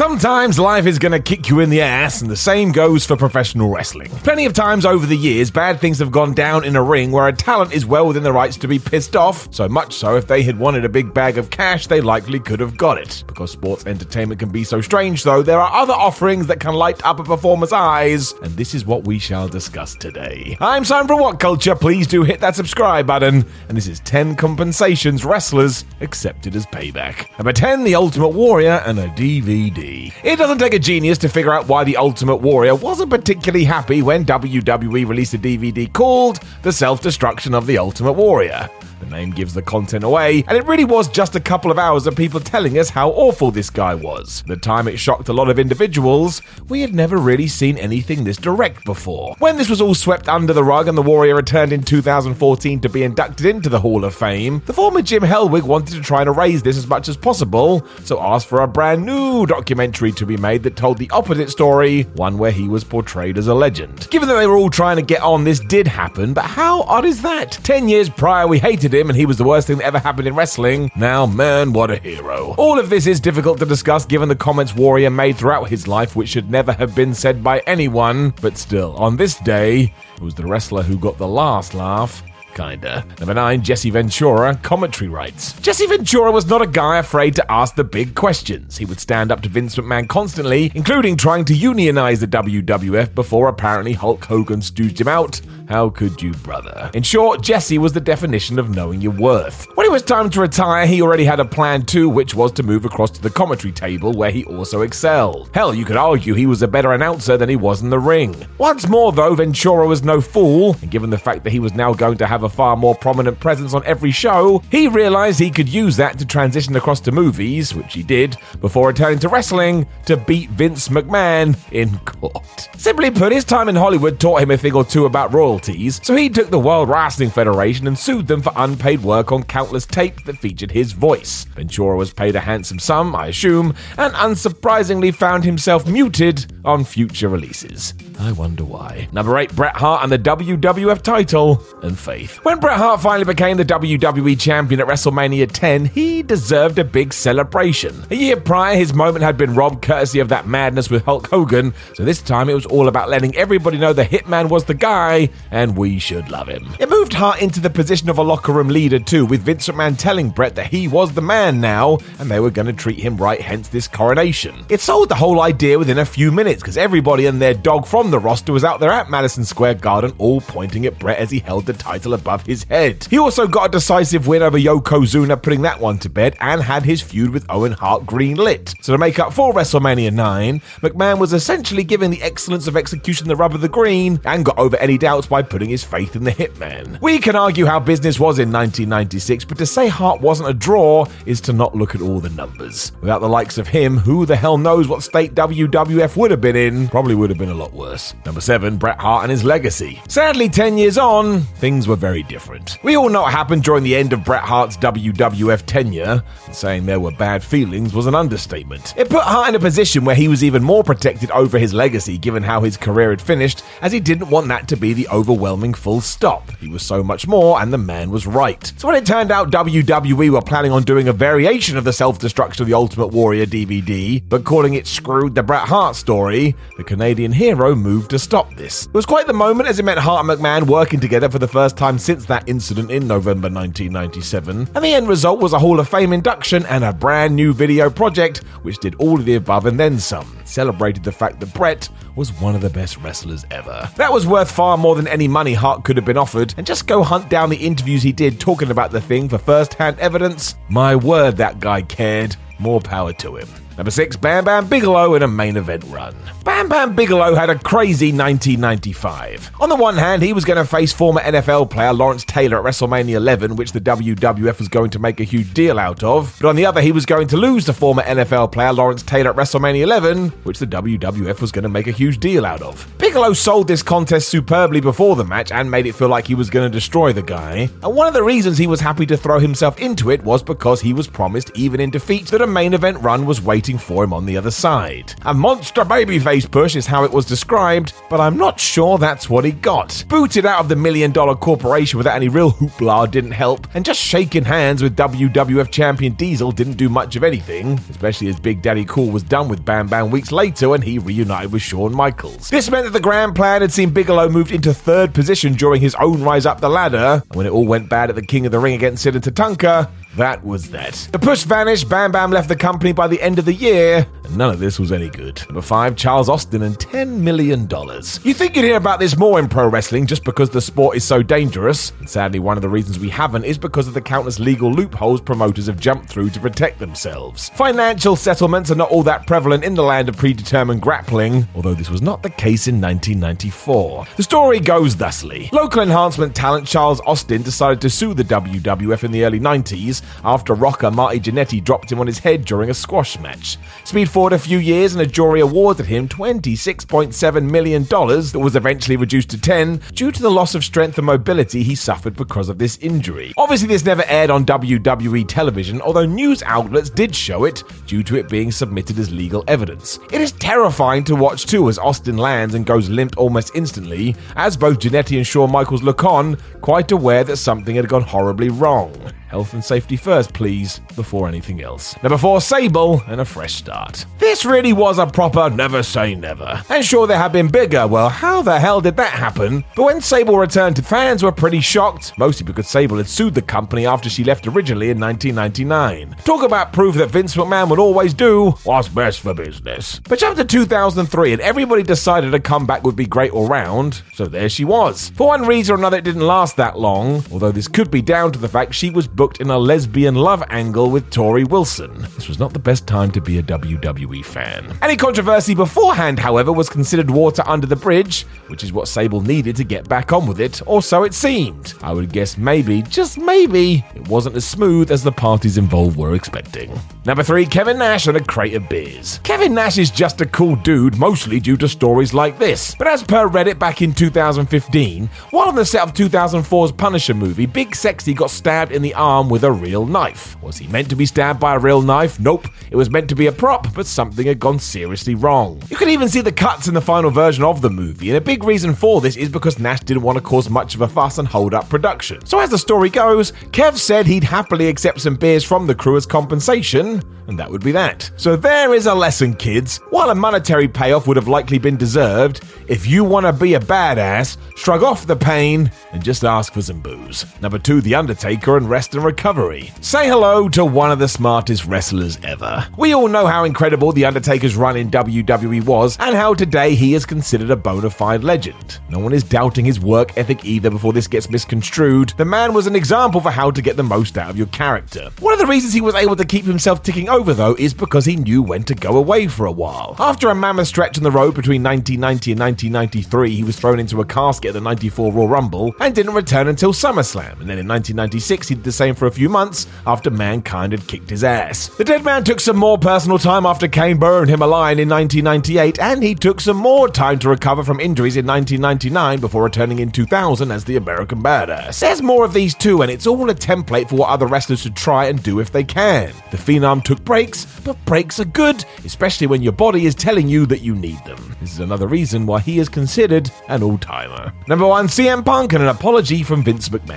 Sometimes life is going to kick you in the ass, and the same goes for professional wrestling. Plenty of times over the years, bad things have gone down in a ring where a talent is well within the rights to be pissed off, so much so if they had wanted a big bag of cash, they likely could have got it. Because sports entertainment can be so strange, though, there are other offerings that can light up a performer's eyes, and this is what we shall discuss today. I'm Simon from What Culture, please do hit that subscribe button, and this is 10 compensations wrestlers accepted as payback. Number 10, The Ultimate Warrior, and a DVD. It doesn't take a genius to figure out why the Ultimate Warrior wasn't particularly happy when WWE released a DVD called The Self Destruction of the Ultimate Warrior. The name gives the content away, and it really was just a couple of hours of people telling us how awful this guy was. The time it shocked a lot of individuals, we had never really seen anything this direct before. When this was all swept under the rug and the Warrior returned in 2014 to be inducted into the Hall of Fame, the former Jim Hellwig wanted to try and erase this as much as possible, so asked for a brand new documentary to be made that told the opposite story, one where he was portrayed as a legend. Given that they were all trying to get on, this did happen, but how odd is that? Ten years prior, we hated him and he was the worst thing that ever happened in wrestling. Now, man, what a hero. All of this is difficult to discuss given the comments Warrior made throughout his life, which should never have been said by anyone, but still, on this day, it was the wrestler who got the last laugh Kinda. Number 9, Jesse Ventura, commentary rights. Jesse Ventura was not a guy afraid to ask the big questions. He would stand up to Vince McMahon constantly, including trying to unionize the WWF before apparently Hulk Hogan stooged him out. How could you, brother? In short, Jesse was the definition of knowing your worth. When it was time to retire, he already had a plan too, which was to move across to the commentary table where he also excelled. Hell, you could argue he was a better announcer than he was in the ring. Once more, though, Ventura was no fool, and given the fact that he was now going to have a far more prominent presence on every show, he realized he could use that to transition across to movies, which he did, before returning to wrestling to beat Vince McMahon in court. Simply put, his time in Hollywood taught him a thing or two about royalties, so he took the World Wrestling Federation and sued them for unpaid work on countless tape that featured his voice. Ventura was paid a handsome sum, I assume, and unsurprisingly found himself muted on future releases. I wonder why. Number 8, Bret Hart and the WWF title and faith. When Bret Hart finally became the WWE champion at WrestleMania 10, he deserved a big celebration. A year prior, his moment had been robbed courtesy of that madness with Hulk Hogan, so this time it was all about letting everybody know the Hitman was the guy and we should love him. It moved Hart into the position of a locker room leader too, with Vince McMahon telling Bret that he was the man now and they were going to treat him right, hence this coronation. It sold the whole idea within a few minutes because everybody and their dog from the roster was out there at Madison Square Garden, all pointing at Bret as he held the title above his head. He also got a decisive win over Yokozuna, putting that one to bed, and had his feud with Owen Hart greenlit. So to make up for WrestleMania 9, McMahon was essentially giving the excellence of execution the rub of the green and got over any doubts by putting his faith in the Hitman. We can argue how business was in 1996, but to say Hart wasn't a draw is to not look at all the numbers. Without the likes of him, who the hell knows what state WWF would have been in? Probably would have been a lot worse. Number 7, Bret Hart and his legacy. Sadly, 10 years on, things were very different. We all know what happened during the end of Bret Hart's WWF tenure, and saying there were bad feelings was an understatement. It put Hart in a position where he was even more protected over his legacy given how his career had finished, as he didn't want that to be the overwhelming full stop. He was so much more, and the man was right. So when it turned out WWE were planning on doing a variation of the self destruction of the Ultimate Warrior DVD, but calling it Screwed the Bret Hart story, the Canadian hero moved move to stop this. It was quite the moment as it meant Hart and McMahon working together for the first time since that incident in November 1997, and the end result was a Hall of Fame induction and a brand new video project which did all of the above and then some. Celebrated the fact that Bret was one of the best wrestlers ever. That was worth far more than any money Hart could have been offered, and just go hunt down the interviews he did talking about the thing for first hand evidence. My word, that guy cared. More power to him. Number six, Bam Bam Bigelow in a main event run. Bam Bam Bigelow had a crazy 1995. On the one hand, he was going to face former NFL player Lawrence Taylor at WrestleMania 11, which the WWF was going to make a huge deal out of. But on the other, he was going to lose to former NFL player Lawrence Taylor at WrestleMania 11, which the WWF was going to make a huge deal out of. Bigelow sold this contest superbly before the match and made it feel like he was going to destroy the guy. And one of the reasons he was happy to throw himself into it was because he was promised, even in defeat, that a main event run was waiting for him on the other side. A monster babyface push is how it was described, but I'm not sure that's what he got. Booted out of the million dollar corporation without any real hoopla didn't help, and just shaking hands with WWF champion Diesel didn't do much of anything, especially as Big Daddy Cool was done with Bam Bam weeks later when he reunited with Shawn Michaels. This meant that the grand plan had seen Bigelow moved into third position during his own rise up the ladder, and when it all went bad at the King of the Ring against Sid and Tatanka, that was that. The push vanished, Bam Bam left the company by the end of the year, and none of this was any good. Number 5, Charles Austin and $10 million. You think you'd hear about this more in pro wrestling just because the sport is so dangerous, and sadly, one of the reasons we haven't is because of the countless legal loopholes promoters have jumped through to protect themselves. Financial settlements are not all that prevalent in the land of predetermined grappling, although this was not the case in 1994. The story goes thusly Local enhancement talent Charles Austin decided to sue the WWF in the early 90s after rocker Marty Jannetty dropped him on his head during a squash match. Speed forward a few years and a jury awarded him $26.7 million that was eventually reduced to 10 due to the loss of strength and mobility he suffered because of this injury. Obviously, this never aired on WWE television, although news outlets did show it due to it being submitted as legal evidence. It is terrifying to watch too as Austin lands and goes limp almost instantly, as both Jannetty and Shawn Michaels look on, quite aware that something had gone horribly wrong. Health and safety first, please, before anything else. Number four, Sable and a fresh start. This really was a proper never say never. And sure, there have been bigger. Well, how the hell did that happen? But when Sable returned, to fans were pretty shocked, mostly because Sable had sued the company after she left originally in 1999. Talk about proof that Vince McMahon would always do what's best for business. But to 2003, and everybody decided a comeback would be great all round, so there she was. For one reason or another, it didn't last that long, although this could be down to the fact she was booked in a lesbian love angle with Torrie Wilson. This was not the best time to be a WWE fan. Any controversy beforehand, however, was considered water under the bridge, which is what Sable needed to get back on with it, or so it seemed. I would guess maybe, just maybe, it wasn't as smooth as the parties involved were expecting. Number 3, Kevin Nash and a crate of beers. Kevin Nash is just a cool dude, mostly due to stories like this. But as per Reddit back in 2015, while on the set of 2004's Punisher movie, Big Sexy got stabbed in the arm with a real knife. Was he meant to be stabbed by a real knife? Nope. It was meant to be a prop, but something had gone seriously wrong. You can even see the cuts in the final version of the movie, and a big reason for this is because Nash didn't want to cause much of a fuss and hold up production. So as the story goes, Kev said he'd happily accept some beers from the crew as compensation, and that would be that. So there is a lesson, kids. While a monetary payoff would have likely been deserved, if you want to be a badass, shrug off the pain and just ask for some booze. Number two, The Undertaker and Rest and Recovery. Say hello to one of the smartest wrestlers ever. We all know how incredible The Undertaker's run in WWE was, and how today he is considered a bona fide legend. No one is doubting his work ethic either before this gets misconstrued. The man was an example for how to get the most out of your character. One of the reasons he was able to keep himself ticking over, though, is because he knew when to go away for a while. After a mammoth stretch on the road between 1990 and 1993, he was thrown into a casket at the 94 Royal Rumble and didn't return until SummerSlam. And then in 1996, he did the same for a few months after Mankind had kicked his ass. The dead man took some more personal time after Kane burned him alive in 1998, and he took some more time to recover from injuries in 1999 before returning in 2000 as the American Badass. There's more of these too, and it's all a template for what other wrestlers should try and do if they can. The Phenom took breaks, but breaks are good, especially when your body is telling you that you need them. This is another reason why he is considered an all timer. Number one, CM Punk and an apology from Vince McMahon.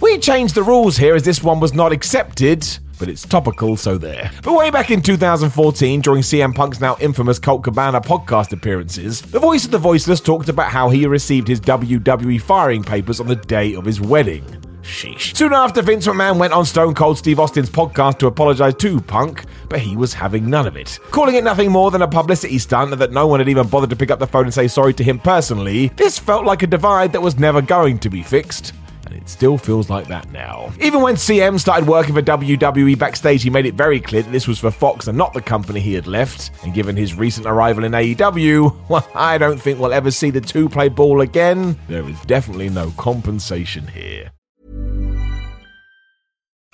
We changed the rules here as this one was not accepted but it's topical, so there. But way back in 2014, during CM Punk's now infamous Colt Cabana podcast appearances, the voice of the voiceless talked about how he received his WWE firing papers on the day of his wedding. Sheesh. Soon after, Vince McMahon went on Stone Cold Steve Austin's podcast to apologize to Punk, but he was having none of it. Calling it nothing more than a publicity stunt and that no one had even bothered to pick up the phone and say sorry to him personally, this felt like a divide that was never going to be fixed. And it still feels like that now. Even when CM started working for WWE backstage, he made it very clear that this was for Fox and not the company he had left. And given his recent arrival in AEW, well, I don't think we'll ever see the two play ball again. There is definitely no compensation here.